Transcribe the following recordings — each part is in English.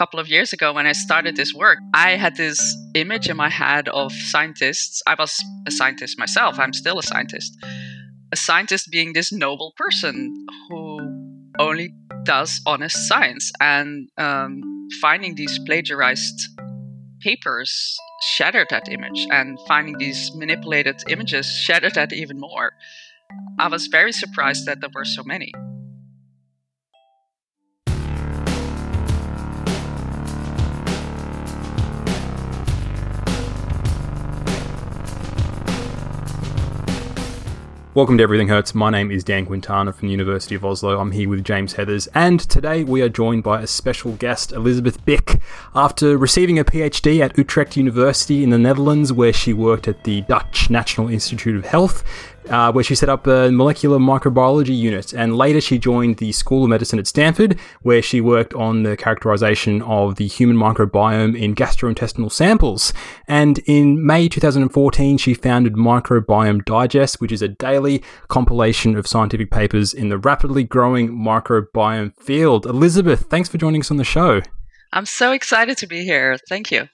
couple of years ago when I started this work, I had this image in my head of scientists. I was a scientist myself, I'm still a scientist. A scientist being this noble person who only does honest science. And um, finding these plagiarized papers shattered that image, and finding these manipulated images shattered that even more. I was very surprised that there were so many. Welcome to Everything Hurts. My name is Dan Quintana from the University of Oslo. I'm here with James Heathers, and today we are joined by a special guest, Elisabeth Bik. After receiving a PhD at Utrecht University in the Netherlands, where she worked at the Dutch National Institute of Health, uh, where she set up a molecular microbiology unit. And later she joined the School of Medicine at Stanford, where she worked on the characterization of the human microbiome in gastrointestinal samples. And in May 2014, she founded Microbiome Digest, which is a daily compilation of scientific papers in the rapidly growing microbiome field. Elisabeth, thanks for joining us on the show. I'm so excited to be here. Thank you.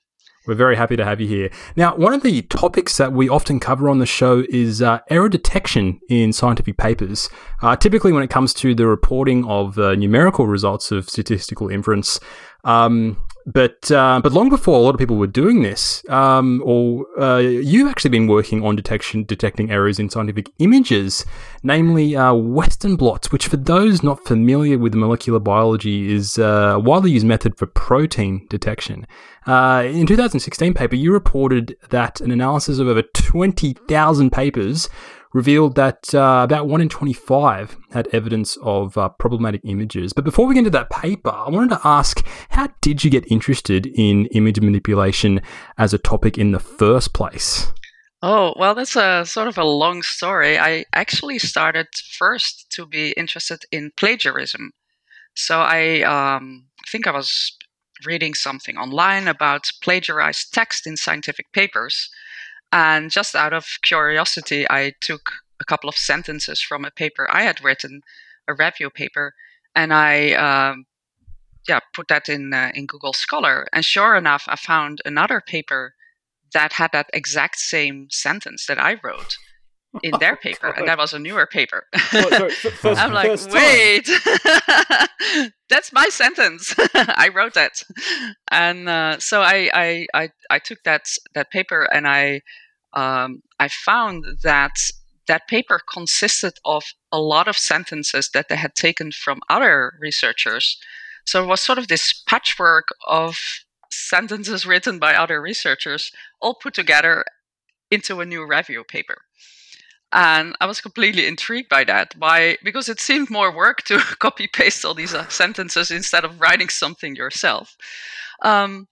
We're very happy to have you here. Now, one of the topics that we often cover on the show is uh, error detection in scientific papers. Uh, typically, when it comes to the reporting of uh, numerical results of statistical inference, um, but uh, but long before a lot of people were doing this, um, or uh, you've actually been working on detection detecting errors in scientific images, namely uh, Western blots, which for those not familiar with molecular biology is a widely used method for protein detection. Uh, in 2016 paper, you reported that an analysis of over 20,000 papers revealed that uh, about 1 in 25 had evidence of uh, problematic images. But before we get into that paper, I wanted to ask how did you get interested in image manipulation as a topic in the first place? Oh, well, that's a sort of a long story. I actually started first to be interested in plagiarism. So I um, think I was reading something online about plagiarized text in scientific papers. And just out of curiosity, I took a couple of sentences from a paper I had written, a review paper, and I um, yeah put that in uh, in Google Scholar. And sure enough, I found another paper that had that exact same sentence that I wrote in their paper, and that was a newer paper. Well, sorry, first, I'm like, wait, that's my sentence. I wrote that, and uh, so I, I, I I took that that paper and I um, I found that that paper consisted of a lot of sentences that they had taken from other researchers. So it was sort of this patchwork of sentences written by other researchers all put together into a new review paper and I was completely intrigued by that. Why? Because it seemed more work to copy paste all these uh, sentences instead of writing something yourself. Um,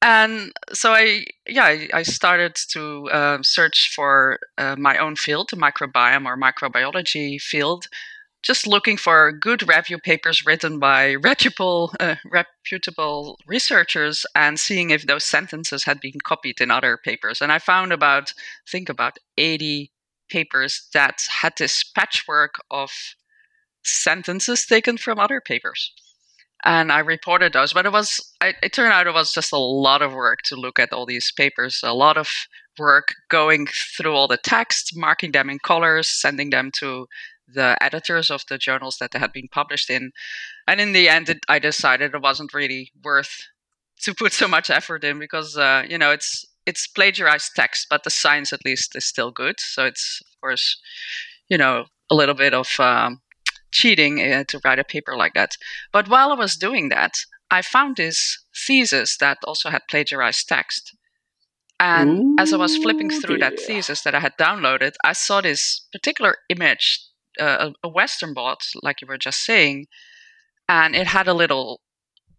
and so I, yeah, I, I started to uh, search for uh, my own field, the microbiome or microbiology field, just looking for good review papers written by reputable, uh, reputable researchers and seeing if those sentences had been copied in other papers. And I found about, think about 80 papers that had this patchwork of sentences taken from other papers. And I reported those, but it was, I, it turned out it was just a lot of work to look at all these papers, a lot of work going through all the text, marking them in colors, sending them to the editors of the journals that they had been published in. And in the end, it, I decided it wasn't really worth to put so much effort in because, uh, you know, it's it's plagiarized text, but the science at least is still good. So it's of course, you know, a little bit of um, cheating uh, to write a paper like that. But while I was doing that, I found this thesis that also had plagiarized text. And Ooh, as I was flipping through that thesis that I had downloaded, I saw this particular image, uh, a Western blot, like you were just saying, and it had a little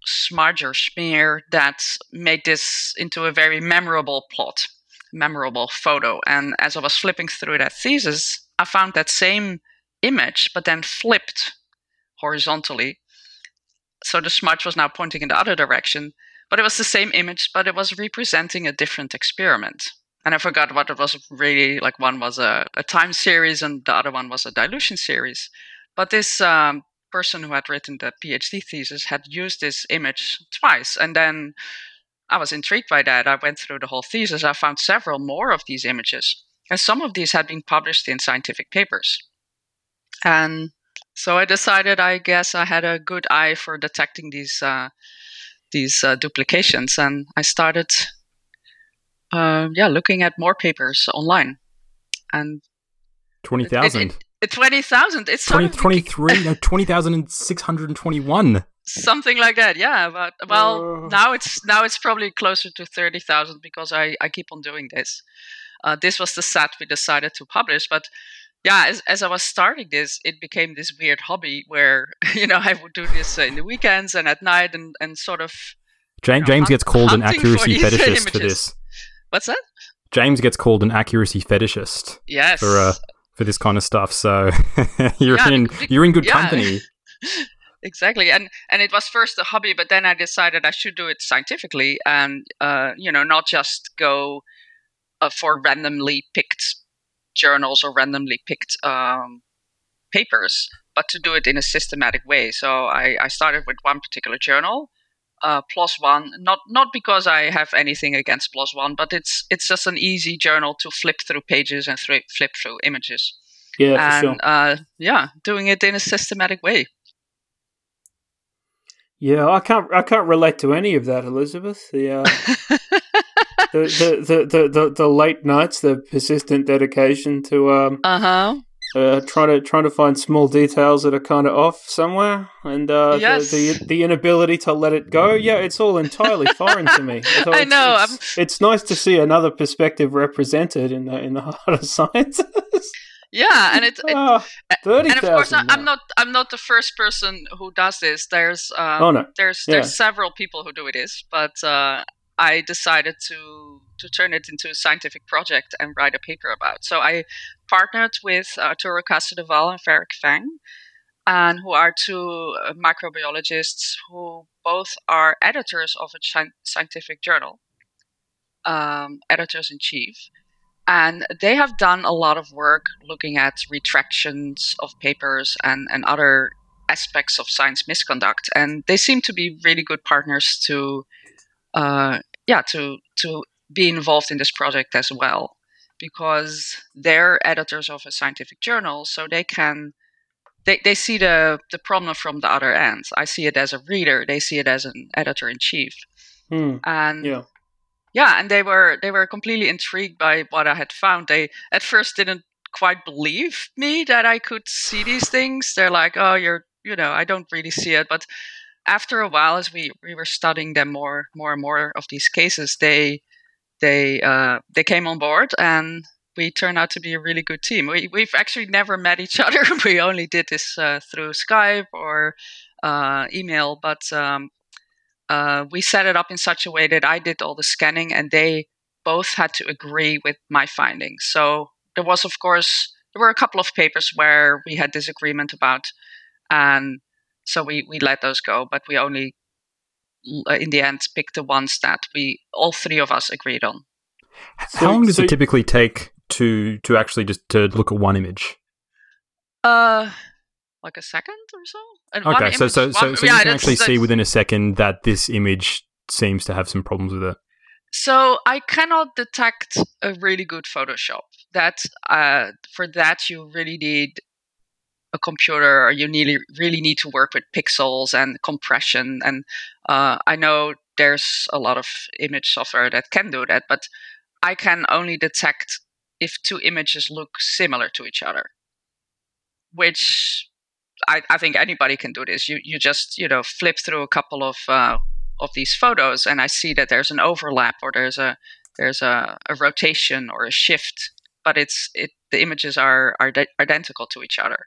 smudge or smear that made this into a very memorable plot, memorable photo. And as I was flipping through that thesis, I found that same image, but then flipped horizontally. So the smudge was now pointing in the other direction, but it was the same image, but it was representing a different experiment. And I forgot what it was really like. One was a, a time series, and the other one was a dilution series. But this um, person who had written the PhD thesis had used this image twice. And then I was intrigued by that. I went through the whole thesis. I found several more of these images. And some of these had been published in scientific papers. And so I decided, I guess, I had a good eye for detecting these uh, these uh, duplications, and I started, uh, yeah, looking at more papers online. And twenty thousand. 20,000. It's 20, 23, no, 20,621. Something like that, yeah. But well, uh. now it's now it's probably closer to 30,000 because I, I keep on doing this. Uh, this was the set we decided to publish, but yeah, as, as I was starting this, it became this weird hobby where, you know, I would do this in the weekends and at night and, and sort of. James, you know, James gets called an accuracy for fetishist images. for this. What's that? James gets called an accuracy fetishist. Yes. For uh, for this kind of stuff. So you're yeah, in you're in good yeah. company. exactly, and and it was first a hobby, but then I decided I should do it scientifically, and uh, you know, not just go uh, for randomly picked journals or randomly picked um, papers, but to do it in a systematic way. So I, I started with one particular journal. Uh, PLOS One, not not because I have anything against PLOS One, but it's it's just an easy journal to flip through pages and th- flip through images. Yeah, and sure. uh, yeah, doing it in a systematic way. Yeah, I can't I can't relate to any of that, Elisabeth. The uh, the, the, the, the, the, late nights, the persistent dedication to um, uh-huh. Uh, trying to trying to find small details that are kind of off somewhere, and uh, yes. the, the, the inability to let it go. Yeah, it's all entirely foreign to me. I know. It's, it's, nice to see another perspective represented in the in the heart of sciences. Yeah, and it, it oh, and of course I, am not I'm not the first person who does this. There's um, oh, no. there's yeah. there's several people who do it is, but uh, I decided to to turn it into a scientific project and write a paper about. So I partnered with Arturo Casadevall and Ferric Fang, and who are two uh, microbiologists who both are editors of a scientific journal, um, editors in chief. And they have done a lot of work looking at retractions of papers and, and other aspects of science misconduct. And they seem to be really good partners to, uh, yeah, to to be involved in this project as well, because they're editors of a scientific journal, so they can. They, they see the, the problem from the other end. I see it as a reader. They see it as an editor in chief. Hmm. And yeah yeah, and they were they were completely intrigued by what I had found. They at first didn't quite believe me that I could see these things. They're like, "Oh, you're you know, I don't really see it." But after a while, as we we were studying them more more and more of these cases, they they uh, they came on board and we turned out to be a really good team. We, we've actually never met each other. we only did this uh, through Skype or uh, email, but um, uh, we set it up in such a way that I did all the scanning and they both had to agree with my findings. So there was, of course, there were a couple of papers where we had disagreement about, and so we, we let those go, but we only, uh, in the end, picked the ones that we, all three of us agreed on. How long does so it typically take to to actually just to look at one image? Uh, like a second or so. And okay, so so so, so yeah, you can actually see within a second that this image seems to have some problems with it. So I cannot detect a really good Photoshop. That uh, for that you really need a computer, you really really need to work with pixels and compression. And uh, I know there's a lot of image software that can do that, but I can only detect if two images look similar to each other, which I, I, think anybody can do this. You you just you know flip through a couple of uh, of these photos, and I see that there's an overlap or there's a there's a, a rotation or a shift, but it's it the images are are de- identical to each other.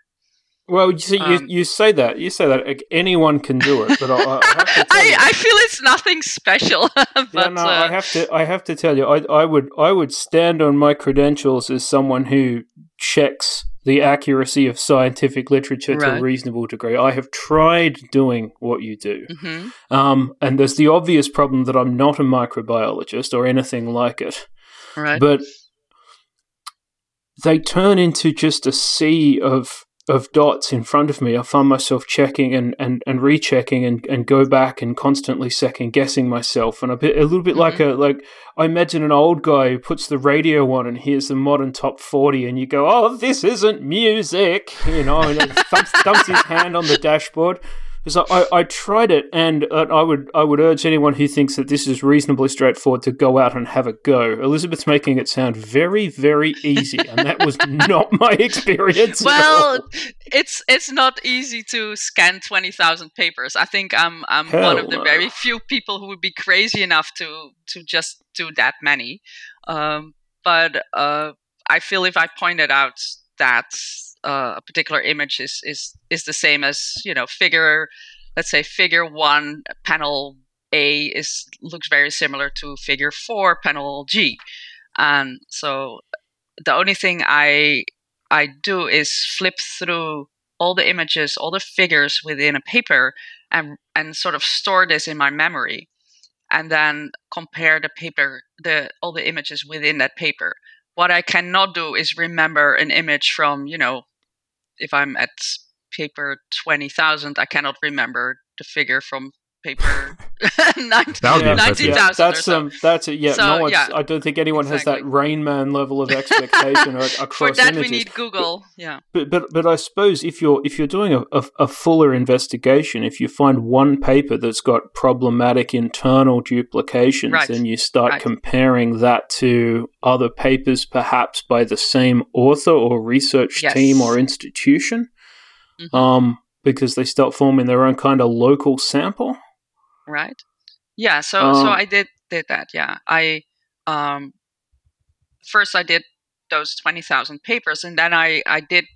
Well, you see, um, you, say that you say that anyone can do it, but I, I, I, I, feel it's nothing special. but, yeah, no, uh, I have to I have to tell you, I I would I would stand on my credentials as someone who checks the accuracy of scientific literature right. to a reasonable degree. I have tried doing what you do. Mm-hmm. Um, and there's the obvious problem that I'm not a microbiologist or anything like it. Right. But they turn into just a sea of of dots in front of me, I find myself checking and, and, and rechecking and, and go back and constantly second guessing myself. And a bit a little bit mm-hmm. like a like I imagine an old guy who puts the radio on and hears the modern top forty, and you go, "Oh, this isn't music," you know, and thumps, thumps his hand on the dashboard. Because I, I tried it, and uh, I would I would urge anyone who thinks that this is reasonably straightforward to go out and have a go. Elisabeth's making it sound very very easy, and that was not my experience. Well, it's it's not easy to scan twenty thousand papers. I think I'm I'm Hell one of the very few people who would be crazy enough to to just do that many. Um, but uh, I feel if I pointed out that uh, a particular image is is is the same as you know figure let's say figure one panel a is looks very similar to figure four panel g. And so the only thing i i do is flip through all the images all the figures within a paper and and sort of store this in my memory and then compare the paper the all the images within that paper. What i cannot do is remember an image from you know if I'm at paper 20,000, I cannot remember the figure from paper 19,000 yeah, that's um that's it yeah so, no yeah, i don't think anyone exactly. has that rain man level of expectation across for that images. we need google but, yeah but, but but i suppose if you're if you're doing a, a, a, fuller investigation if you find one paper that's got problematic internal duplications right. and you start right. comparing that to other papers perhaps by the same author or research yes. team or institution mm-hmm. um because they start forming their own kind of local sample right? Yeah, so um, so I did did that. Yeah, I um, first I did those twenty thousand papers, and then I I did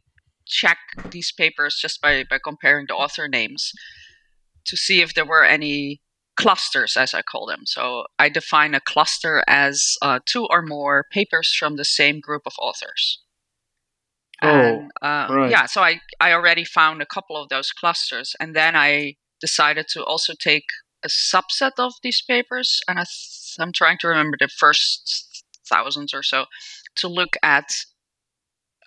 check these papers just by by comparing the author names to see if there were any clusters, as I call them. So I define a cluster as uh, two or more papers from the same group of authors. Oh, and, uh, right. Yeah, so I, I already found a couple of those clusters, and then I decided to also take a subset of these papers, and I th- I'm trying to remember the first thousands or so, to look at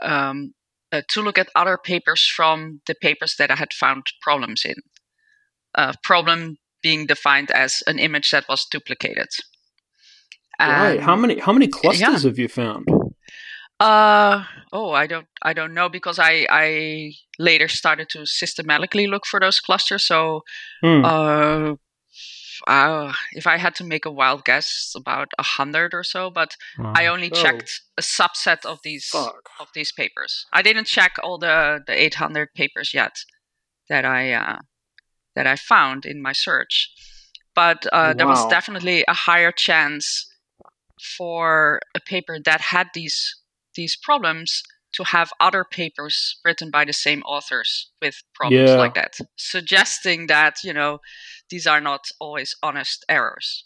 um, uh, to look at other papers from the papers that I had found problems in. Uh, problem being defined as an image that was duplicated. right. How many how many clusters yeah. have you found? Uh oh, I don't I don't know because I I later started to systematically look for those clusters. So hmm. uh uh, if I had to make a wild guess, about a hundred or so. But wow. I only oh. checked a subset of these Fuck. of these papers. I didn't check all the the eight hundred papers yet that I uh, that I found in my search. But uh, wow. there was definitely a higher chance for a paper that had these these problems to have other papers written by the same authors with problems yeah. like that, suggesting that you know these are not always honest errors.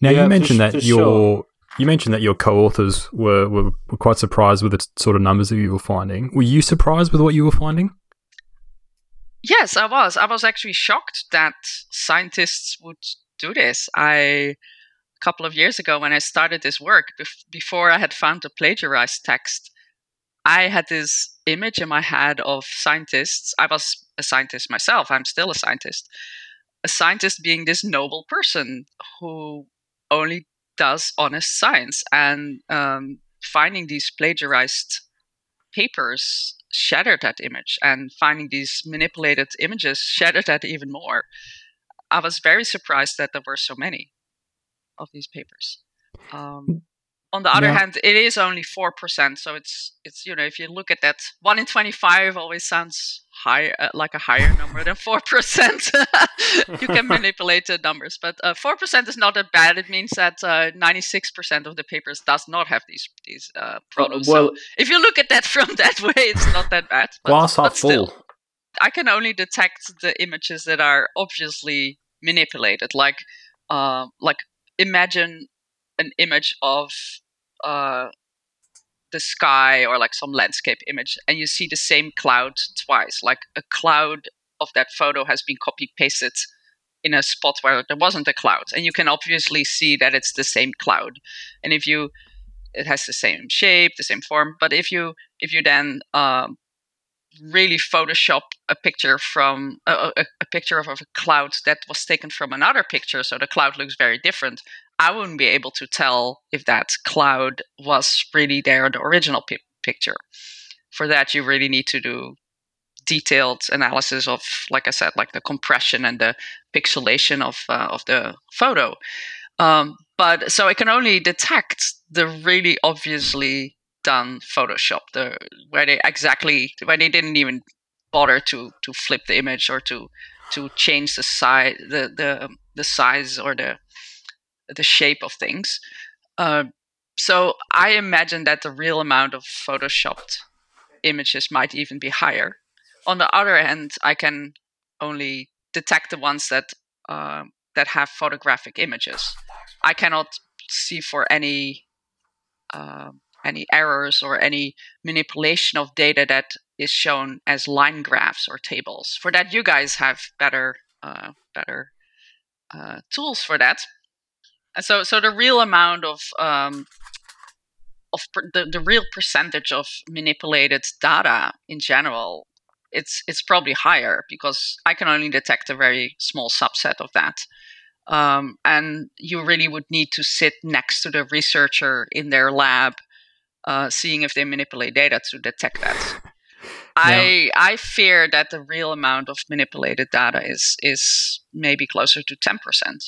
Now yeah, you mentioned that your sure. you mentioned that your co-authors were, were, were quite surprised with the sort of numbers that you were finding. Were you surprised with what you were finding? Yes, I was. I was actually shocked that scientists would do this. I a couple of years ago when I started this work, bef- before I had found the plagiarized text, I had this image in my head of scientists. I was a scientist myself. I'm still a scientist. A scientist being this noble person who only does honest science and um, finding these plagiarized papers shattered that image and finding these manipulated images shattered that even more. I was very surprised that there were so many of these papers. Um, on the other yeah. hand, it is only four percent, so it's it's you know if you look at that, one in twenty five always sounds high uh, like a higher number than four percent. you can manipulate the numbers, but uh, four uh, percent is not that bad. It means that uh, ninety six percent of the papers does not have these these uh, problems. well, so if you look at that from that way, it's not that bad. But, glass half full. I can only detect the images that are obviously manipulated, like like imagine an image of uh, the sky or like some landscape image and you see the same cloud twice. Like a cloud of that photo has been copy pasted in a spot where there wasn't a cloud and you can obviously see that it's the same cloud. And if you it has the same shape the same form but if you if you then um, really Photoshop a picture from a, a, a, picture of a cloud that was taken from another picture, so the cloud looks very different, I wouldn't be able to tell if that cloud was really there in the original pi- picture. For that, you really need to do detailed analysis of, like I said, like the compression and the pixelation of uh, of the photo. Um, but so it can only detect the really obviously done Photoshop, the where they exactly where they didn't even bother to to flip the image or to to change the size the the the size or the the shape of things. Uh, so I imagine that the real amount of photoshopped images might even be higher. On the other hand, I can only detect the ones that uh, that have photographic images. I cannot see for any uh, any errors or any manipulation of data that is shown as line graphs or tables. For that, you guys have better uh, better uh, tools for that. So, so the real amount of um, of per- the, the real percentage of manipulated data in general, it's it's probably higher because I can only detect a very small subset of that. Um, and you really would need to sit next to the researcher in their lab, uh, seeing if they manipulate data to detect that. I I fear that the real amount of manipulated data is is maybe closer to ten percent.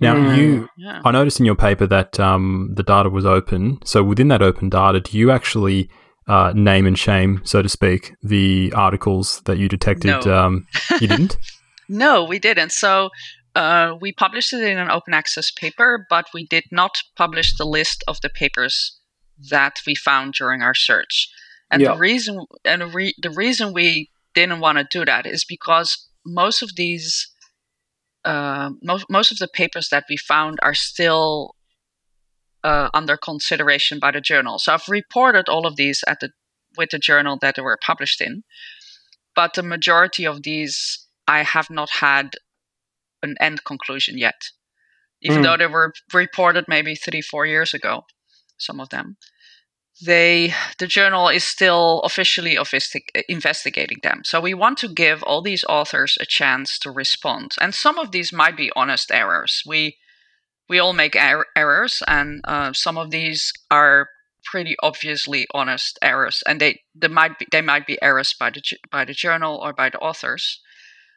Now, mm. you, yeah. I noticed in your paper that um, the data was open. So, within that open data, do you actually uh, name and shame, so to speak, the articles that you detected? No. Um, you didn't? no, we didn't. So, uh, we published it in an open access paper, but we did not publish the list of the papers that we found during our search. And yeah. the reason and re- the reason we didn't want to do that is because most of these uh, most most of the papers that we found are still uh, under consideration by the journal. So I've reported all of these at the with the journal that they were published in, but the majority of these I have not had an end conclusion yet, even mm. though they were reported maybe three four years ago. Some of them they the journal is still officially investigating them. So we want to give all these authors a chance to respond, and some of these might be honest errors. We we all make er- errors, and uh, some of these are pretty obviously honest errors, and they they might be they might be errors by the by the journal or by the authors.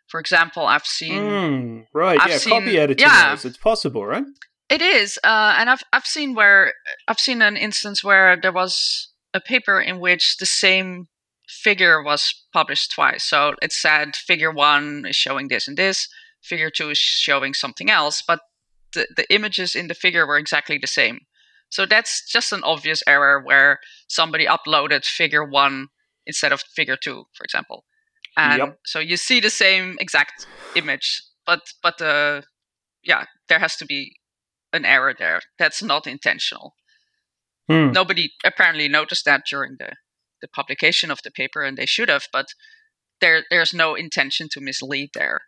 For example, I've seen mm, right, I've yeah, seen, copy editing. Yeah, it's possible, right? It is, uh, and I've I've seen where I've seen an instance where there was a paper in which the same figure was published twice. So it said figure one is showing this and this, figure two is showing something else, but the, the images in the figure were exactly the same. So that's just an obvious error where somebody uploaded figure one instead of figure two, for example. And yep. so you see the same exact image, but but the uh, yeah, there has to be an error there. That's not intentional. Hmm. Nobody apparently noticed that during the, the publication of the paper, and they should have, but there there's no intention to mislead there.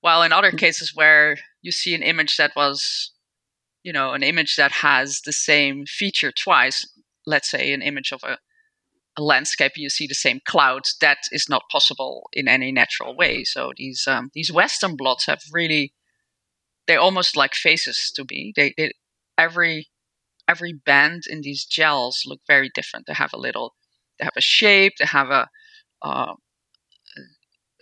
While in other hmm. cases where you see an image that was, you know, an image that has the same feature twice, let's say an image of a, a landscape, you see the same clouds. That is not possible in any natural way. So these um, these Western blots have really they're almost like faces to me. They, they every every band in these gels look very different. They have a little, they have a shape. They have a, uh,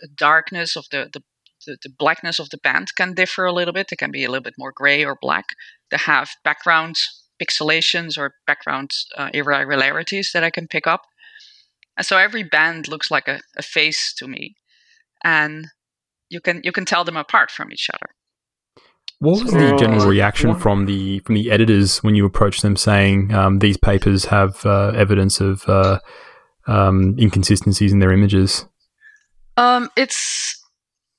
a darkness of the, the the, the, blackness of the band can differ a little bit. It can be a little bit more gray or black. They have background pixelations or background uh, irregularities that I can pick up. And so every band looks like a, a face to me, and you can you can tell them apart from each other. What was the general reaction from the from the editors when you approached them, saying um, these papers have uh, evidence of uh, um, inconsistencies in their images? Um, it's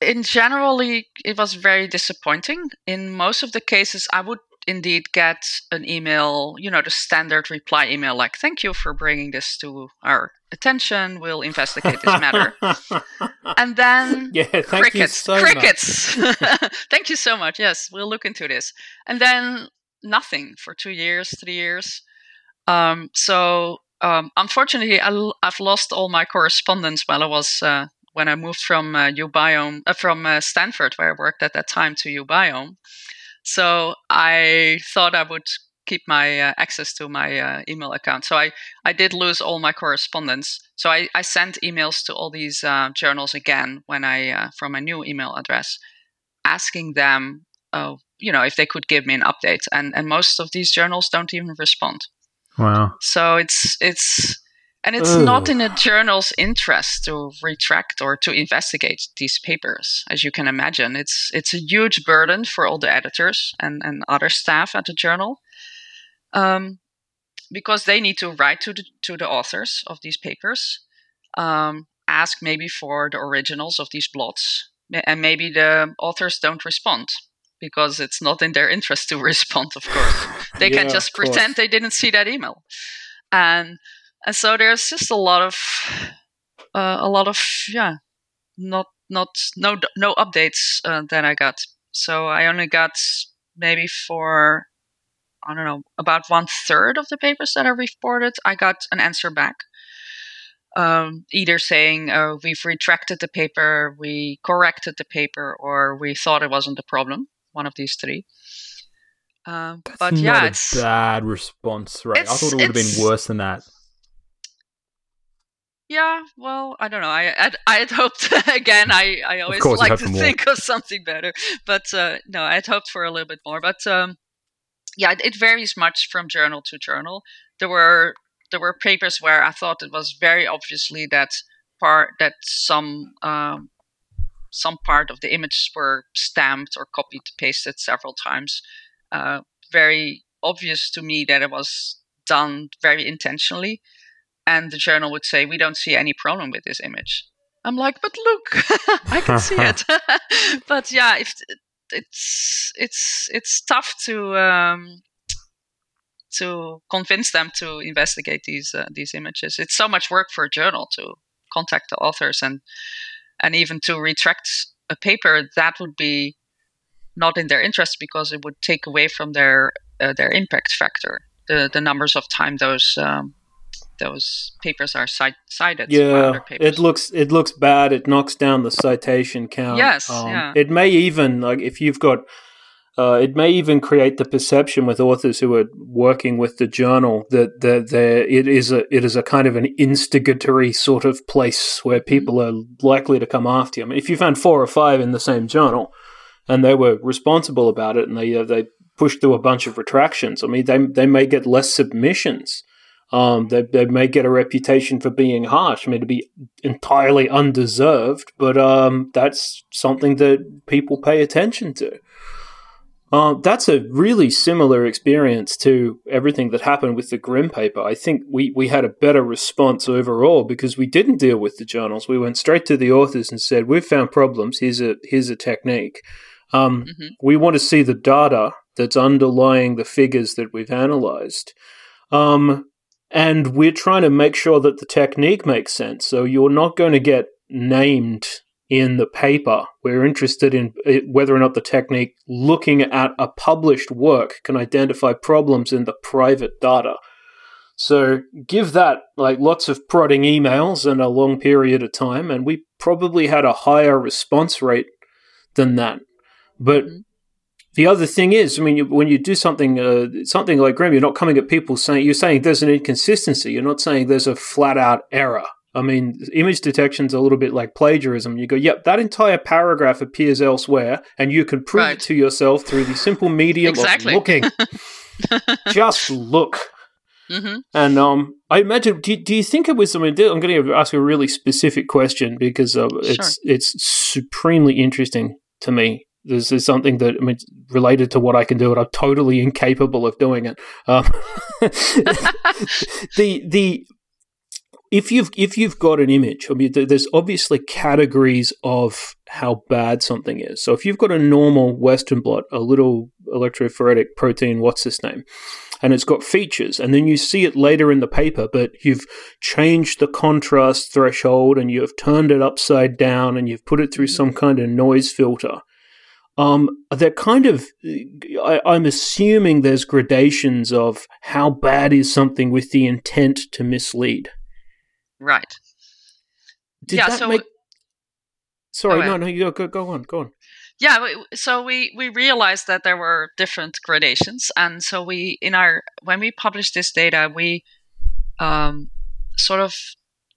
in generally it was very disappointing. In most of the cases, I would indeed get an email, you know, the standard reply email like, "Thank you for bringing this to our attention. We'll investigate this matter." and then yeah, thank crickets, you so crickets. thank you so much. Yes, we'll look into this. And then nothing for two years, three years. Um, so um, unfortunately, I, have lost all my correspondence while I was uh, when I moved from uh, uBiome uh, from uh, Stanford, where I worked at that time, to uBiome. So I thought I would keep my uh, access to my uh, email account. So I, I did lose all my correspondence. So I, I sent emails to all these uh, journals again when I uh, from my new email address, asking them, uh, you know, if they could give me an update. And and most of these journals don't even respond. Wow. So it's it's and it's Ugh. not in a journal's interest to retract or to investigate these papers, as you can imagine. It's it's a huge burden for all the editors and, and other staff at the journal um, because they need to write to the, to the authors of these papers, um, ask maybe for the originals of these blots, and maybe the authors don't respond because it's not in their interest to respond. Of course, they yeah, can just pretend they didn't see that email, and and so there's just a lot of uh, a lot of yeah, not not no no updates uh, that I got. So I only got maybe for I don't know, about one third of the papers that I reported, I got an answer back. Um, either saying uh, we've retracted the paper, we corrected the paper, or we thought it wasn't a problem. One of these three. Uh, but yeah, it's a bad response rate. I thought it would have been worse than that. Yeah, well, I don't know. I I had hoped again. I I always like to think of something better, but uh, no, I had hoped for a little bit more. But um, yeah, it varies much from journal to journal. There were there were papers where I thought it was very obviously that part that some um, some part of the images were stamped or copied pasted several times. Uh, very obvious to me that it was done very intentionally. And the journal would say, "We don't see any problem with this image." I'm like, "But look, I can see it." but yeah, if it's it's it's tough to um, to convince them to investigate these uh, these images. It's so much work for a journal to contact the authors and and even to retract a paper that would be not in their interest because it would take away from their uh, their impact factor. The the numbers of time those um, those papers are cite- cited. Yeah, it looks it looks bad. It knocks down the citation count. Yes, um, yeah. It may even like if you've got. Uh, it may even create the perception with authors who are working with the journal that that there it is a it is a kind of an instigatory sort of place where mm-hmm. people are likely to come after you. I mean, if you found four or five in the same journal, and they were responsible about it, and they uh, they pushed through a bunch of retractions, I mean, they they may get less submissions um, they, they may get a reputation for being harsh. I mean, to be entirely undeserved, but um, that's something that people pay attention to. Uh, that's a really similar experience to everything that happened with the GRIM paper. I think we, we had a better response overall because we didn't deal with the journals. We went straight to the authors and said, "We've found problems. Here's a here's a technique. Um, mm-hmm. We want to see the data that's underlying the figures that we've analyzed." Um, and we're trying to make sure that the technique makes sense. So you're not going to get named in the paper. We're interested in eh, whether or not the technique looking at a published work can identify problems in the private data. So give that like lots of prodding emails and a long period of time, and we probably had a higher response rate than that. But mm-hmm the other thing is, I mean, you, when you do something uh, something like GRIM, you're not coming at people saying you're saying there's an inconsistency. You're not saying there's a flat out error. I mean, image detection's a little bit like plagiarism. You go, yep, that entire paragraph appears elsewhere, and you can prove right. it to yourself through the simple medium exactly. of looking. Just look. Mm-hmm. And um, I imagine. Do, do you think it was? I mean, I'm going to ask a really specific question because uh, it's sure. it's supremely interesting to me. This is something that I mean, related to what I can do, and I'm totally incapable of doing it. Um, the the if you've if you've got an image, I mean, there's obviously categories of how bad something is. So if you've got a normal Western blot, a little electrophoretic protein, what's this name? and it's got features, and then you see it later in the paper, but you've changed the contrast threshold and you've turned it upside down and you've put it through some kind of noise filter um, they're kind of. I, I'm assuming there's gradations of how bad is something with the intent to mislead. Right. Did yeah. so. Make... Sorry, no, no. You go, go on, go on. Yeah. So we we realized that there were different gradations, and so we in our when we published this data, we um, sort of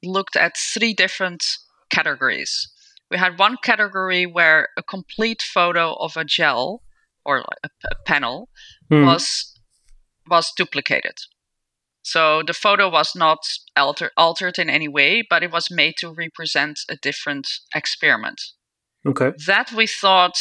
looked at three different categories we had one category where a complete photo of a gel or a, a panel mm. was was duplicated. So the photo was not alter, altered in any way, but it was made to represent a different experiment. Okay. That we thought,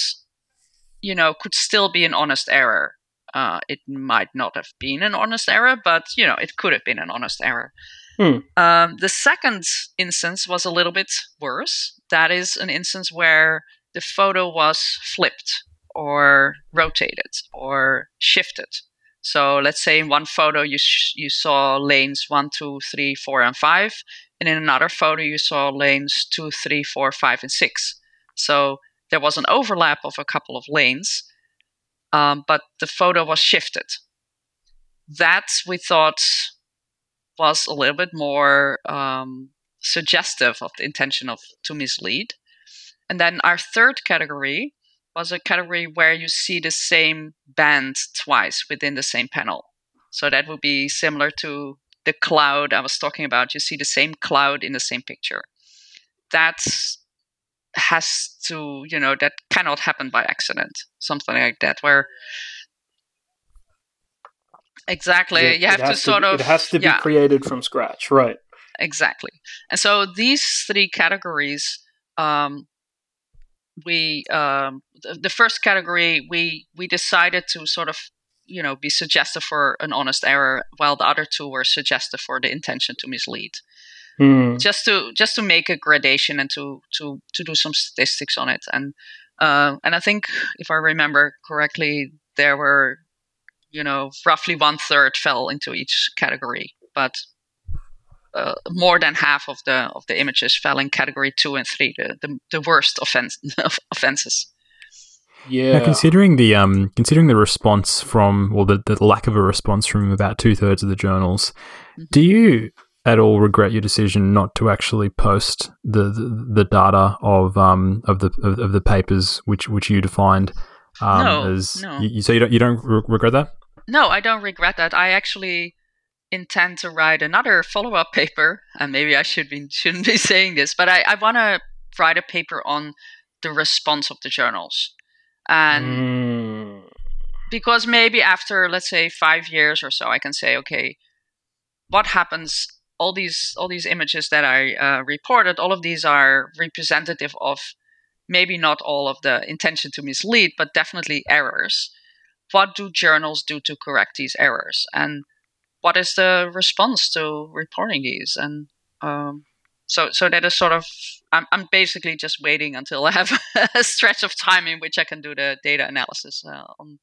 you know, could still be an honest error. Uh, it might not have been an honest error, but you know, it could have been an honest error. Hmm. Um, the second instance was a little bit worse. That is an instance where the photo was flipped or rotated or shifted. So let's say in one photo you sh- you saw lanes one, two, three, four, and five, and in another photo you saw lanes two, three, four, five, and six. So there was an overlap of a couple of lanes, um, but the photo was shifted. That we thought was a little bit more um, suggestive of the intention of to mislead. And then our third category was a category where you see the same band twice within the same panel. So that would be similar to the cloud I was talking about. You see the same cloud in the same picture. That has to, you know, that cannot happen by accident. Something like that, where Exactly. It, you have to sort to, of. It has to be yeah. created from scratch, right? Exactly. And so these three categories, um, we um, the, the first category we we decided to sort of you know be suggestive for an honest error, while the other two were suggestive for the intention to mislead. Hmm. Just to just to make a gradation and to to to do some statistics on it, and uh, and I think if I remember correctly, there were you know, roughly one third fell into each category, but uh, more than half of the of the images fell in category two and three, the the, the worst offense, offenses. Yeah. Now, considering the um, considering the response from, well, the, the lack of a response from about two thirds of the journals, mm-hmm. do you at all regret your decision not to actually post the the, the data of um of the of, of, the papers which which you defined um, no, as no. You, so you don't you don't re- regret that? No, I don't regret that. I actually intend to write another follow-up paper, and maybe I should be shouldn't be saying this, but I, I want to write a paper on the response of the journals, and mm. because maybe after let's say five years or so, I can say, okay, what happens? All these all these images that I uh, reported, all of these are representative of maybe not all of the intention to mislead, but definitely errors what do journals do to correct these errors? And what is the response to reporting these? And um, so so that is sort of I'm, I'm basically just waiting until i have a stretch of time in which i can do the data analysis uh, on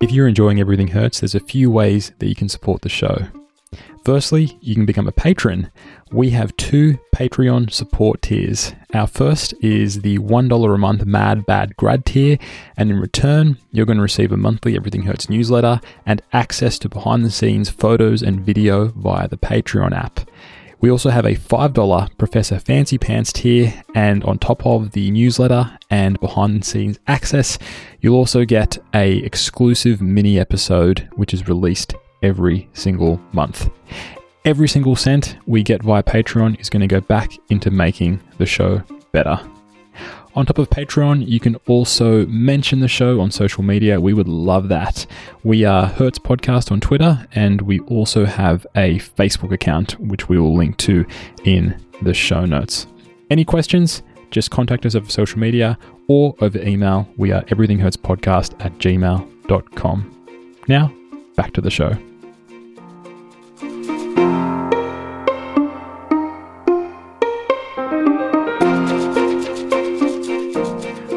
if you're enjoying everything hurts there's a few ways that you can support the show Firstly, you can become a patron. We have two Patreon support tiers. Our first is the $1 a month Mad Bad Grad tier, and in return, you're going to receive a monthly Everything Hurts newsletter and access to behind the scenes photos and video via the Patreon app. We also have a $5 Professor Fancy Pants tier, and on top of the newsletter and behind the scenes access, you'll also get a exclusive mini episode which is released every single month. Every single cent we get via Patreon is going to go back into making the show better. On top of Patreon, you can also mention the show on social media. We would love that. We are Hurts Podcast on Twitter, and we also have a Facebook account, which we will link to in the show notes. Any questions? Just contact us over social media or over email. We are everythinghurtspodcast at gmail.com. Now, back to the show.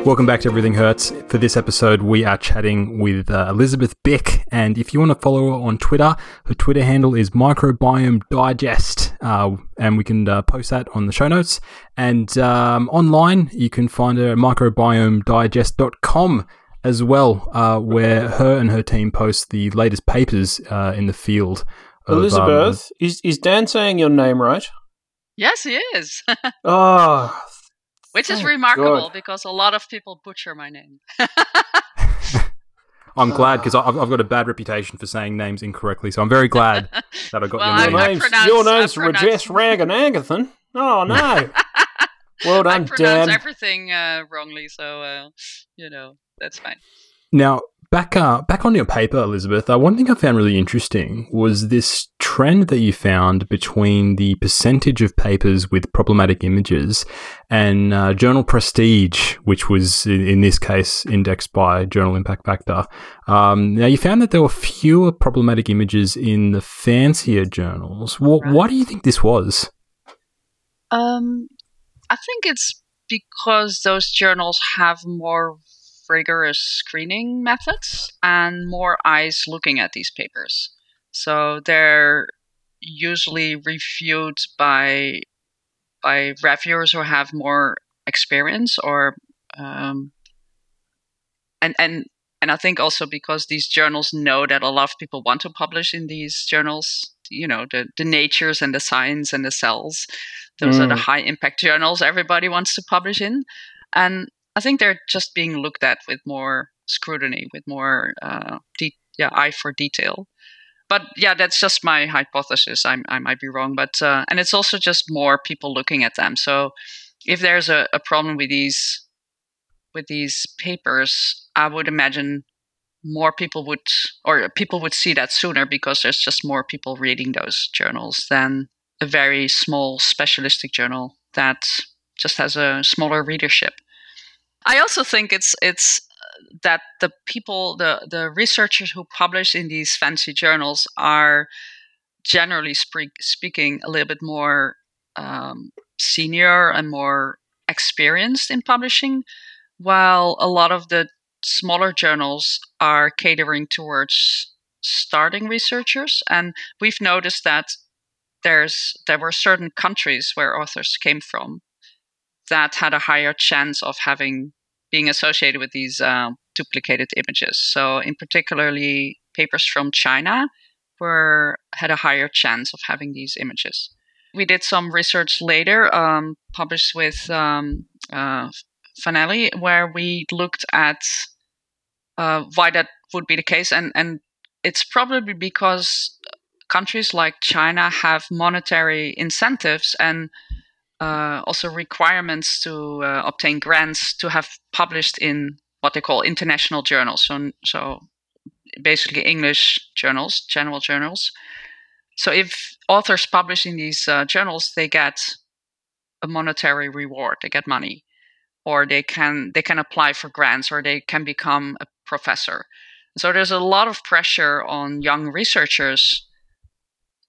Welcome back to Everything Hurts. For this episode, we are chatting with uh, Elisabeth Bik. And if you want to follow her on Twitter, her Twitter handle is Microbiome Digest. uh, and we can uh, post that on the show notes. And um, online, you can find her at microbiomedigest.com as well, uh, where her and her team post the latest papers uh, in the field. Of, Elisabeth, um, is, is Dan saying your name right? Yes, he is. oh, which is remarkable God. because a lot of people butcher my name. I'm glad because I've, I've got a bad reputation for saying names incorrectly, so I'm very glad that I got well, your name. Your name's, pronounce, your name's Rajesh Raganathan. Oh no! well done, I pronounce Dan. everything uh, wrongly, so uh, you know that's fine. Now, Back, uh, back on your paper, Elisabeth, uh, one thing I found really interesting was this trend that you found between the percentage of papers with problematic images and uh, journal prestige, which was in, in, this case indexed by Journal Impact Factor. Um, now, you found that there were fewer problematic images in the fancier journals. Well, right. Why do you think this was? Um, I think it's because those journals have more rigorous screening methods and more eyes looking at these papers. So they're usually reviewed by by reviewers who have more experience or um, and and and I think also because these journals know that a lot of people want to publish in these journals, you know, the the natures and the science and the cells, those mm. are the mm. high impact journals everybody wants to publish in. And I think they're just being looked at with more scrutiny, with more uh, de- yeah eye for detail. But yeah, that's just my hypothesis. I'm, i might be wrong, but uh, and it's also just more people looking at them. So if there's a, a problem with these with these papers, I would imagine more people would or people would see that sooner because there's just more people reading those journals than a very small specialistic journal that just has a smaller readership. I also think it's it's uh, that the people, the the researchers who publish in these fancy journals are generally speak, speaking a little bit more um, senior and more experienced in publishing, while a lot of the smaller journals are catering towards starting researchers. And we've noticed that there's there were certain countries where authors came from that had a higher chance of having being associated with these uh, duplicated images. So, in particularly, papers from China were had a higher chance of having these images. We did some research later, um, published with um, uh, Fanelli, where we looked at uh, why that would be the case, and and it's probably because countries like China have monetary incentives and uh, also requirements to uh, obtain grants to have published in what they call international journals. So, so basically English journals, general journals. So if authors publish in these uh, journals, they get a monetary reward. They get money, or they can they can apply for grants, or they can become a professor. So there's a lot of pressure on young researchers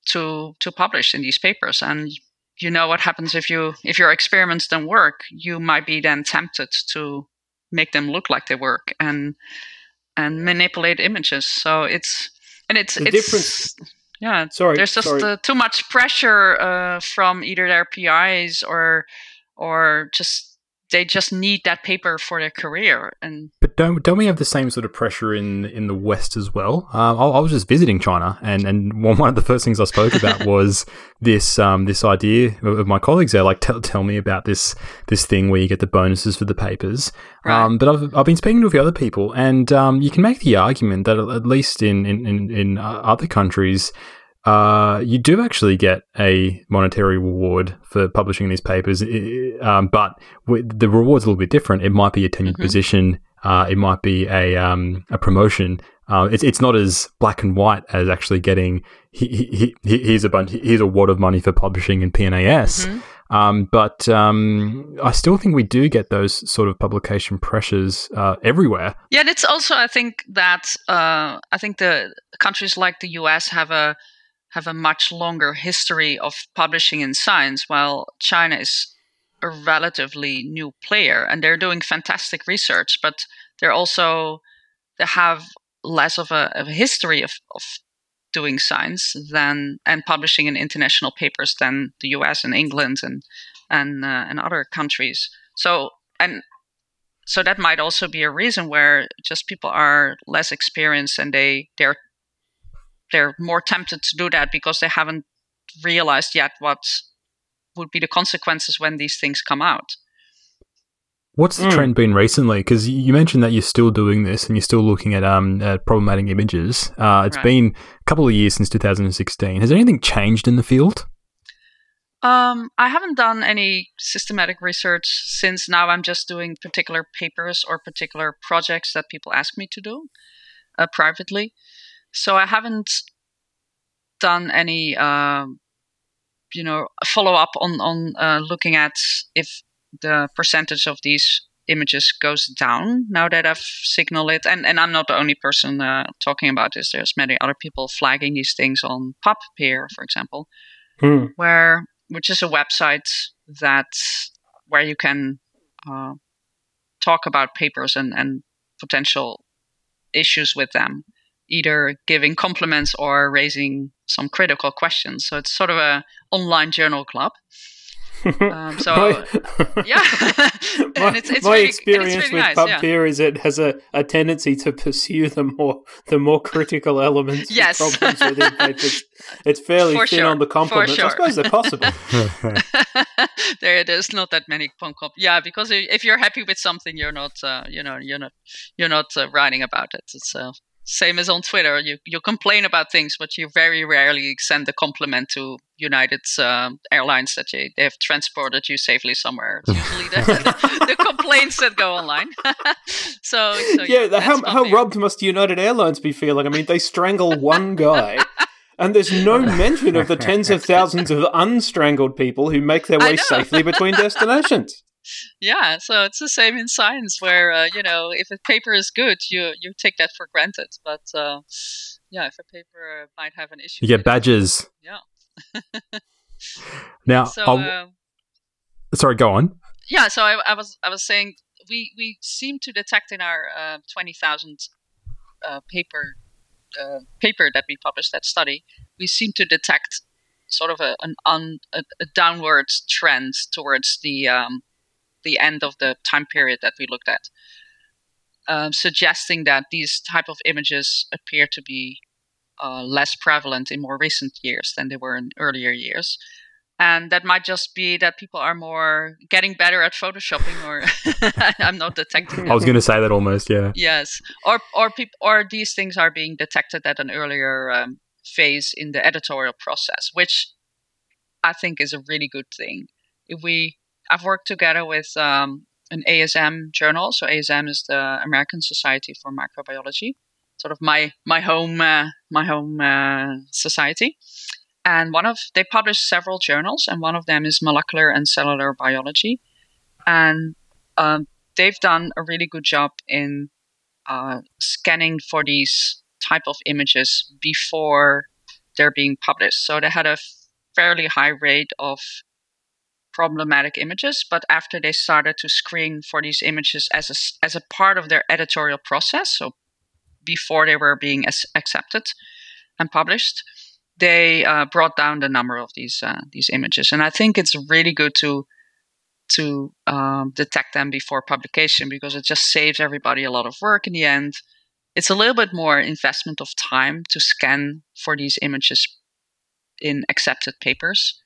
to to publish in these papers, and you know what happens if you if your experiments don't work you might be then tempted to make them look like they work and and manipulate images so it's and it's the it's difference yeah sorry there's just sorry. Uh, too much pressure uh, from either their PIs or or just they just need that paper for their career and but don't don't we have the same sort of pressure in in the west as well um, I, I, was just visiting china and and one, of the first things i spoke about was this um this idea of, my colleagues there like tell, tell me about this this thing where you get the bonuses for the papers right. um but i've, I've been speaking to a few other people and um you can make the argument that at least in in in, in other countries uh, you do actually get a monetary reward for publishing these papers, um, but the reward's a little bit different. It might be a tenured mm-hmm. position, uh, it might be a um, a promotion. Uh, it's it's not as black and white as actually getting he, he, he, here's a bunch here's a wad of money for publishing in PNAS. Mm-hmm. Um, but um, I still think we do get those sort of publication pressures uh, everywhere. Yeah, and it's also I think that uh, I think the countries like the US have a have a much longer history of publishing in science, while China is a relatively new player and they're doing fantastic research, but they're also they have less of a, of a history of, of doing science than and publishing in international papers than the U.S. and England and and uh, and other countries. So and so that might also be a reason where just people are less experienced and they they're they're more tempted to do that because they haven't realized yet what would be the consequences when these things come out. What's the mm. trend been recently? Because you mentioned that you're still doing this and you're still looking at um at problematic images. Uh, it's right. been a couple of years since 2016. Has anything changed in the field? Um, I haven't done any systematic research since now. I'm just doing particular papers or particular projects that people ask me to do uh, privately. So I haven't done any, uh, you know, follow up on on uh, looking at if the percentage of these images goes down now that I've signaled it. And, and I'm not the only person uh, talking about this. There's many other people flagging these things on PubPeer, for example, hmm. where which is a website that where you can uh, talk about papers and, and potential issues with them, either giving compliments or raising some critical questions. So it's sort of a online journal club. Um, so my, yeah, my, it's, it's my really, experience really with nice, PubPeer yeah. is it has a, a tendency to pursue the more the more critical elements yes. problems within papers. It's fairly For thin sure. on the compliments. Sure. I suppose they're possible. there it is. Not that many compliments. Yeah, because if you're happy with something, you're not. Uh, you know, you're not. You're not uh, writing about it. It's uh, same as on Twitter. You you complain about things, but you very rarely send a compliment to United uh, Airlines that they, they have transported you safely somewhere. It's usually the, the, complaints that go online. so, so, yeah, yeah how how robbed must United Airlines be feeling? I mean, they strangle one guy. And there's no mention of the tens of thousands of unstrangled people who make their way safely between destinations yeah so it's the same in science where uh, you know if a paper is good you you take that for granted but uh, yeah if a paper might have an issue you get badges it, yeah. Now so, uh, sorry go on. Yeah so I, I, was i was saying we we seem to detect in our uh, 20000 uh, paper uh, paper that we published that study we seem to detect sort of a, an un, a, a downward trend towards the um, the end of the time period that we looked at, um, suggesting that these type of images appear to be uh, less prevalent in more recent years than they were in earlier years. And that might just be that people are more getting better at photoshopping, or I'm not detecting. I was going to say that almost, yeah. Yes, or or people or these things are being detected at an earlier um, phase in the editorial process, which I think is a really good thing. If we I've worked together with um, an ASM journal. So ASM is the American Society for Microbiology, sort of my my home uh, my home uh, society. And one of they publish several journals, and one of them is Molecular and Cellular Biology, and um, they've done a really good job in uh, scanning for these type of images before they're being published. So they had a fairly high rate of problematic images, but after they started to screen for these images as a, as a part of their editorial process, so before they were being as accepted and published, they uh, brought down the number of these uh, these images. And I think it's really good to to um, detect them before publication because it just saves everybody a lot of work in the end. It's a little bit more investment of time to scan for these images in accepted papers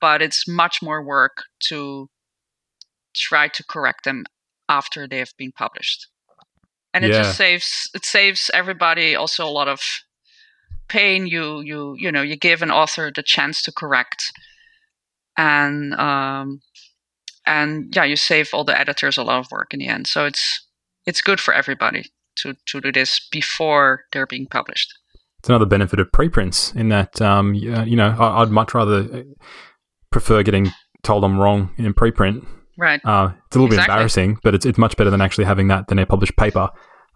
but it's much more work to try to correct them after they have been published. And it yeah. just saves it saves everybody also a lot of pain. You you you know you give an author the chance to correct, and um, and yeah, you save all the editors a lot of work in the end. So it's it's good for everybody to to do this before they're being published. It's another benefit of preprints in that um, you know I'd much rather prefer getting told I'm wrong in preprint. Right. Uh, it's a little exactly. bit embarrassing, but it's it's much better than actually having that than a published paper.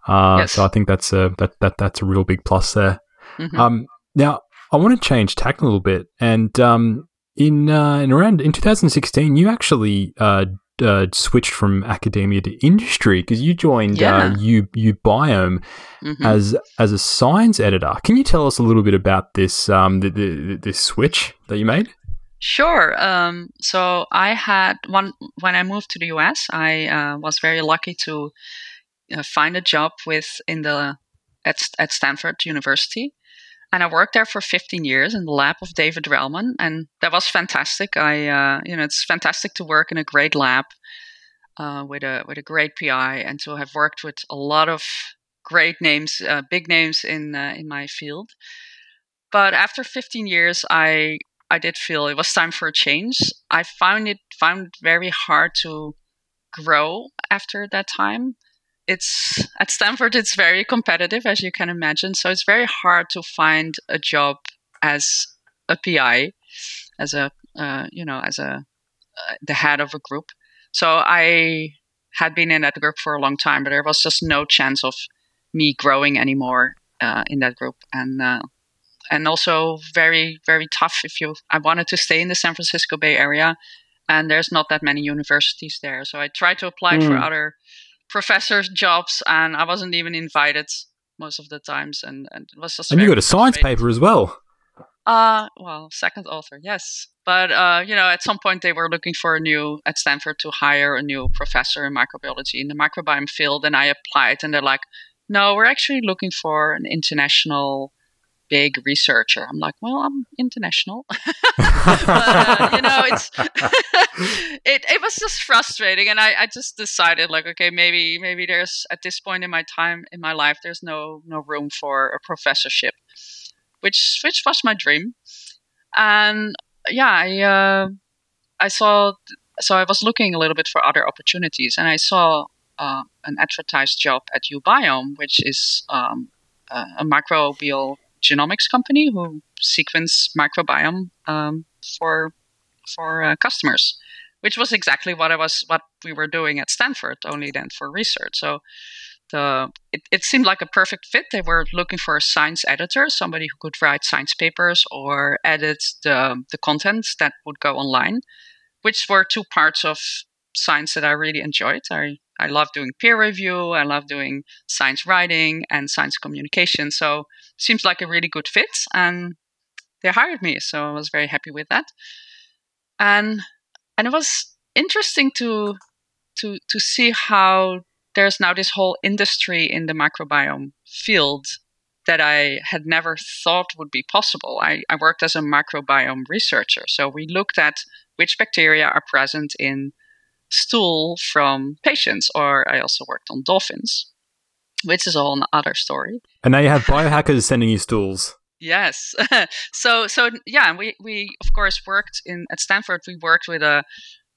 Uh, yes. So I think that's a that, that that's a real big plus there. Mm-hmm. Um, now I want to change tack a little bit, and um, in uh, in around in 2016, you actually uh, uh, switched from academia to industry because you joined yeah. uh, U uBiome mm-hmm. as as a science editor. Can you tell us a little bit about this um, the, the, this switch that you made? Sure. Um, so I had one when I moved to the US. I uh, was very lucky to uh, find a job with in the at, at Stanford University, and I worked there for 15 years in the lab of David Relman, and that was fantastic. I, uh, you know, it's fantastic to work in a great lab uh, with a with a great PI, and to have worked with a lot of great names, uh, big names in uh, in my field. But after 15 years, I I did feel it was time for a change. I found it found very hard to grow after that time it's at Stanford, it's very competitive, as you can imagine. So it's very hard to find a job as a PI, as a uh, you know, as a uh, the head of a group. So I had been in that group for a long time, but there was just no chance of me growing anymore uh, in that group, and uh, and also very very tough if you. I wanted to stay in the San Francisco Bay Area, and there's not that many universities there, so I tried to apply mm. for other professors' jobs, and I wasn't even invited most of the times, and, and it was just. And you got a science paper as well. Uh, well, second author, yes. But, uh, you know, at some point they were looking for a new, at Stanford, to hire a new professor in microbiology in the microbiome field. And I applied, and they're like, no, we're actually looking for an international big researcher. I'm like, well, I'm international. but, uh, you know, it's it, it was just frustrating, and I, I just decided like, okay, maybe maybe there's at this point in my time in my life, there's no no room for a professorship, which which was my dream, and yeah, I uh, I saw so I was looking a little bit for other opportunities, and I saw uh, an advertised job at uBiome, which is um, a microbial genomics company who sequence microbiome um, for for uh, customers, which was exactly what I was what we were doing at Stanford, only then for research. So the it, it seemed like a perfect fit. They were looking for a science editor, somebody who could write science papers or edit the the content that would go online, which were two parts of science that I really enjoyed. I I love doing peer review. I love doing science writing and science communication. So it seems like a really good fit, and they hired me. So I was very happy with that. And and it was interesting to to to see how there's now this whole industry in the microbiome field that I had never thought would be possible. I, I worked as a microbiome researcher. So we looked at which bacteria are present in stool from patients, or I also worked on dolphins, which is all another story. And now you have biohackers sending you stools. Yes. so so yeah, we we of course worked in at Stanford. We worked with a uh,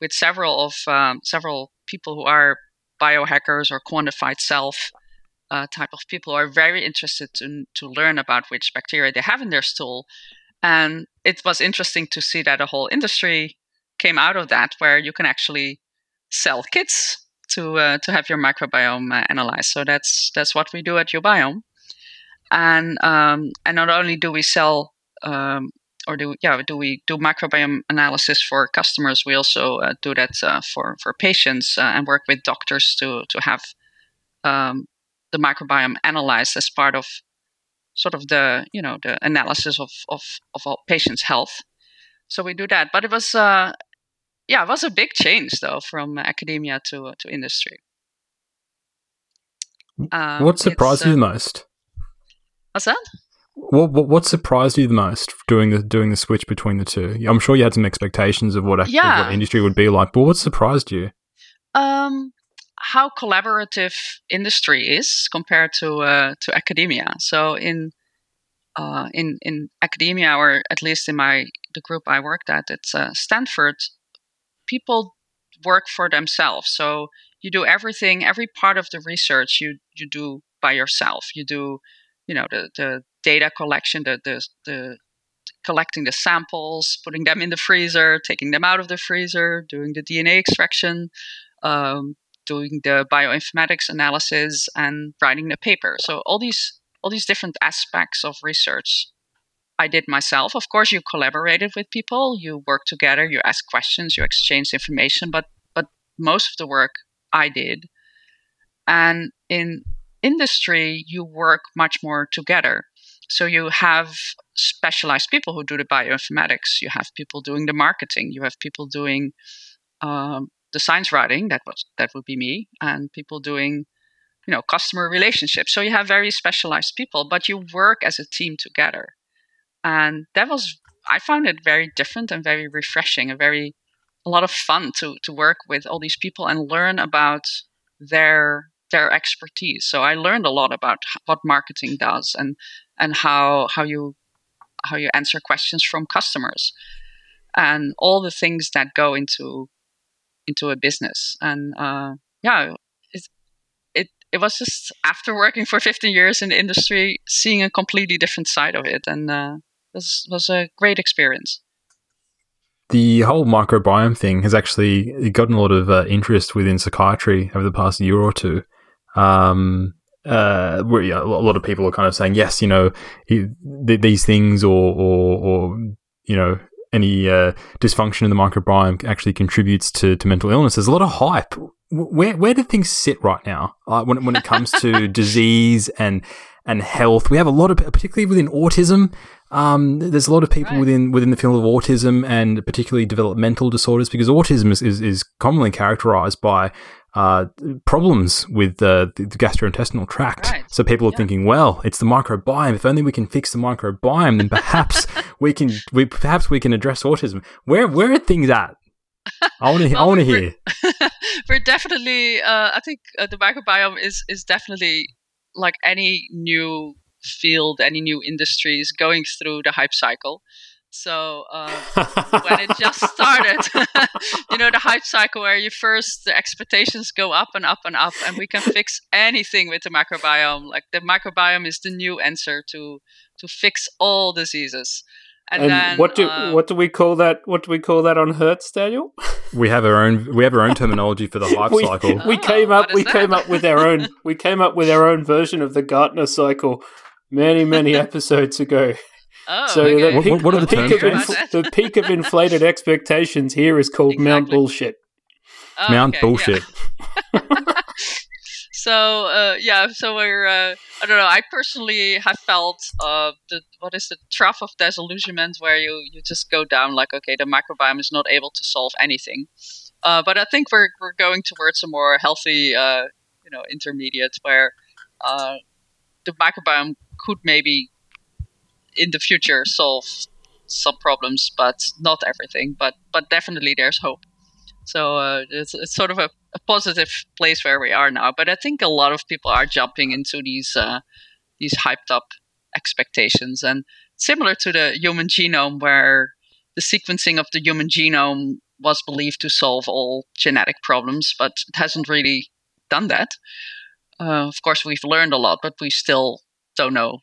with several of um, several people who are biohackers or quantified self uh, type of people who are very interested to to learn about which bacteria they have in their stool. And it was interesting to see that a whole industry came out of that, where you can actually sell kits to uh, to have your microbiome uh, analyzed. So that's that's what we do at uBiome, and um, and not only do we sell um, or do yeah do we do microbiome analysis for customers, we also uh, do that uh, for for patients uh, and work with doctors to to have um, the microbiome analyzed as part of sort of the you know the analysis of of of patients' health. So we do that, but it was uh, yeah, it was a big change though from academia to to industry. Um, what surprised you the most? What's that? What, what, what surprised you the most doing the doing the switch between the two? I'm sure you had some expectations of what, yeah. of what industry would be like, but what surprised you? Um, how collaborative industry is compared to uh, to academia. So in uh, in in academia, or at least in my the group I worked at, it's uh, Stanford people work for themselves. So you do everything, every part of the research you you do by yourself. You do, you know, the the data collection, the the the collecting the samples, putting them in the freezer, taking them out of the freezer, doing the DNA extraction, um, doing the bioinformatics analysis, and writing the paper. So all these all these different aspects of research I did myself. Of course, you collaborated with people, you work together, you ask questions, you exchange information, but but most of the work I did. And in industry, you work much more together. So you have specialized people who do the bioinformatics. You have people doing the marketing. You have people doing um, the science writing. That was that would be me, and people doing you know customer relationships. So you have very specialized people, but you work as a team together, and that was I found it very different and very refreshing, a very a lot of fun to to work with all these people and learn about their their expertise. So I learned a lot about what marketing does and and how how you how you answer questions from customers and all the things that go into into a business. And uh, yeah, it, it it was just after working for 15 years in the industry, seeing a completely different side of it, and uh, was was a great experience. The whole microbiome thing has actually gotten a lot of uh, interest within psychiatry over the past year or two. Um, uh, where you know, a lot of people are kind of saying, yes, you know, these things or, or, or you know, any uh, dysfunction in the microbiome actually contributes to, to mental illness. There's a lot of hype. Where where do things sit right now uh, when when it comes to disease and and health? We have a lot of, particularly within autism. Um, there's a lot of people right. within within the field of autism and particularly developmental disorders because autism is, is, is commonly characterized by uh, problems with uh, the gastrointestinal tract. Right. So people are yeah. thinking, well, it's the microbiome. If only we can fix the microbiome, then perhaps we can we perhaps we can address autism. Where where are things at? I want to well, I want to hear. We're definitely. Uh, I think uh, the microbiome is is definitely like any new field, any new industries going through the hype cycle. So um, when it just started, you know, the hype cycle where you first the expectations go up and up and up, and we can fix anything with the microbiome. Like the microbiome is the new answer to to fix all diseases. And, and then, what do uh, what do we call that? What do we call that on Hurts, Daniel? We have our own we have our own terminology for the hype we, cycle. We came oh, up we that? came up with our own we came up with our own version of the Gartner cycle many many episodes ago. Oh, so okay. peak, what, what, are the, the terms? Peak infl- the peak of inflated expectations here is called exactly. Mount Bullshit. Oh, Mount okay, Bullshit. Yeah. so uh, yeah, so we're uh, I don't know. I personally have felt uh, the what is the trough of disillusionment where you you just go down like okay, the microbiome is not able to solve anything. Uh, but I think we're we're going towards a more healthy uh, you know intermediate where uh, the microbiome could maybe in the future solve some problems, but not everything. But but definitely there's hope. So uh, it's, it's sort of a, a, positive place where we are now. But I think a lot of people are jumping into these uh, these hyped up expectations, and similar to the human genome, where the sequencing of the human genome was believed to solve all genetic problems, but it hasn't really done that. Uh, of course, we've learned a lot, but we still don't know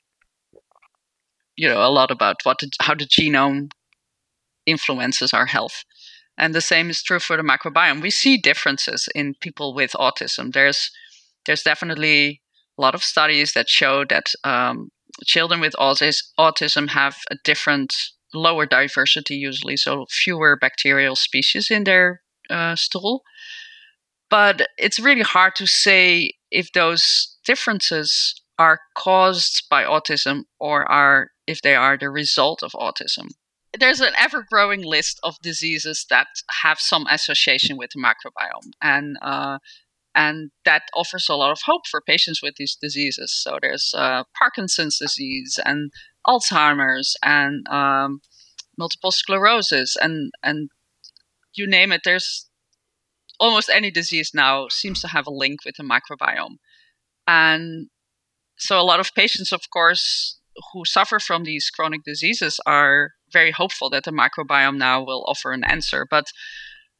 you know a lot about what the, how the genome influences our health. And the same is true for the microbiome. We see differences in people with autism. There's there's definitely a lot of studies that show that um, children with autism autism have a different, lower diversity usually, so fewer bacterial species in their uh, stool. But it's really hard to say if those differences are caused by autism or are if they are the result of autism. There's an ever growing list of diseases that have some association with the microbiome, and uh, and that offers a lot of hope for patients with these diseases. So there's uh, Parkinson's disease and Alzheimer's and um, multiple sclerosis and and you name it. There's almost any disease now seems to have a link with the microbiome, and so a lot of patients, of course, who suffer from these chronic diseases are very hopeful that the microbiome now will offer an answer. But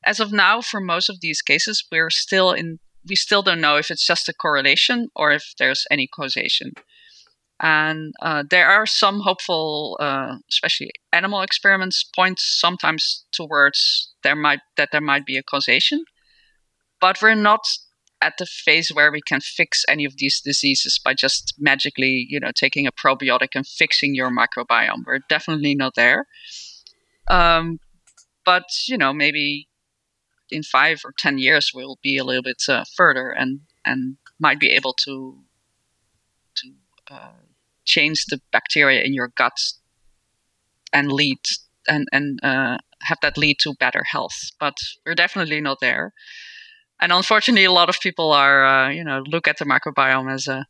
as of now, for most of these cases, we're still in. We still don't know if it's just a correlation or if there's any causation. And uh, there are some hopeful, uh, especially animal experiments, points sometimes towards there might that there might be a causation, but we're not at the phase where we can fix any of these diseases by just magically, you know, taking a probiotic and fixing your microbiome. We're definitely not there. Um, but you know, maybe in five or ten years we'll be a little bit uh, further and and might be able to to uh, change the bacteria in your gut and lead and and uh, have that lead to better health. But we're definitely not there. And unfortunately, a lot of people are, uh, you know, look at the microbiome as a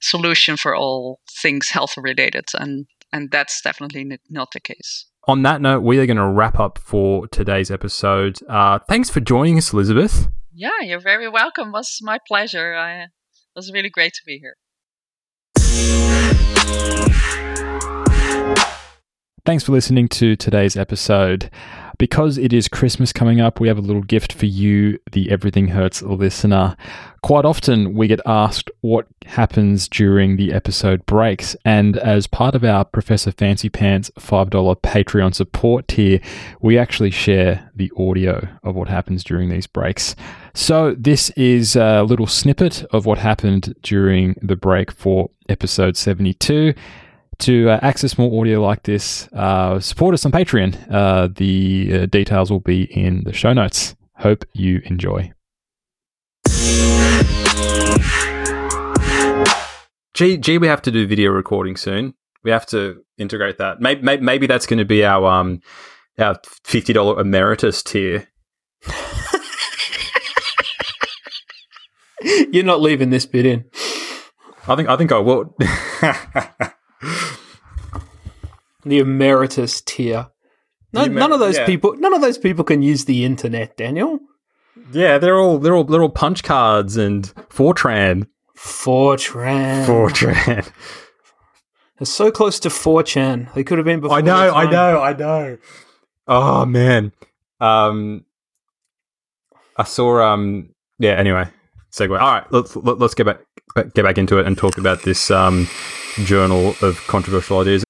solution for all things health related, and and that's definitely not the case. On that note, we are going to wrap up for today's episode. Uh, thanks for joining us, Elisabeth. Yeah, you're very welcome. It was my pleasure. I, it was really great to be here. Thanks for listening to today's episode. Because it is Christmas coming up, we have a little gift for you, the Everything Hurts listener. Quite often, we get asked what happens during the episode breaks, and as part of our Professor Fancy Pants $5 Patreon support tier, we actually share the audio of what happens during these breaks. So, this is a little snippet of what happened during the break for episode 72 to uh, access more audio like this, uh, support us on Patreon. Uh, the uh, details will be in the show notes. Hope you enjoy. Gee, gee, we have to do video recording soon. We have to integrate that. Maybe, maybe, maybe that's going to be our um our fifty dollar emeritus tier. You're not leaving this bit in. I think I think I will. the emeritus tier. No, emer- none of those yeah. people. None of those people can use the internet, Daniel. Yeah, they're all they're all little punch cards and Fortran. Fortran. Fortran. They're so close to 4chan. They could have been before. I know, I know, I know. Oh man. Um I saw um yeah, anyway. Segue. All right, let's let's get back get back into it and talk about this um journal of controversial ideas.